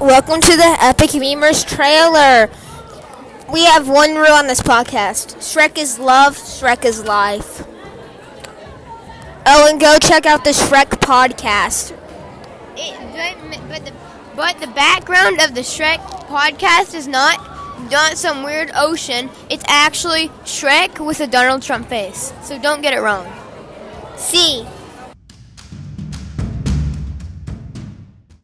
Welcome to the Epic Memers trailer. We have one rule on this podcast Shrek is love, Shrek is life. Oh, and go check out the Shrek podcast. It, but, but, the, but the background of the Shrek podcast is not not some weird ocean. It's actually Shrek with a Donald Trump face. So don't get it wrong. See.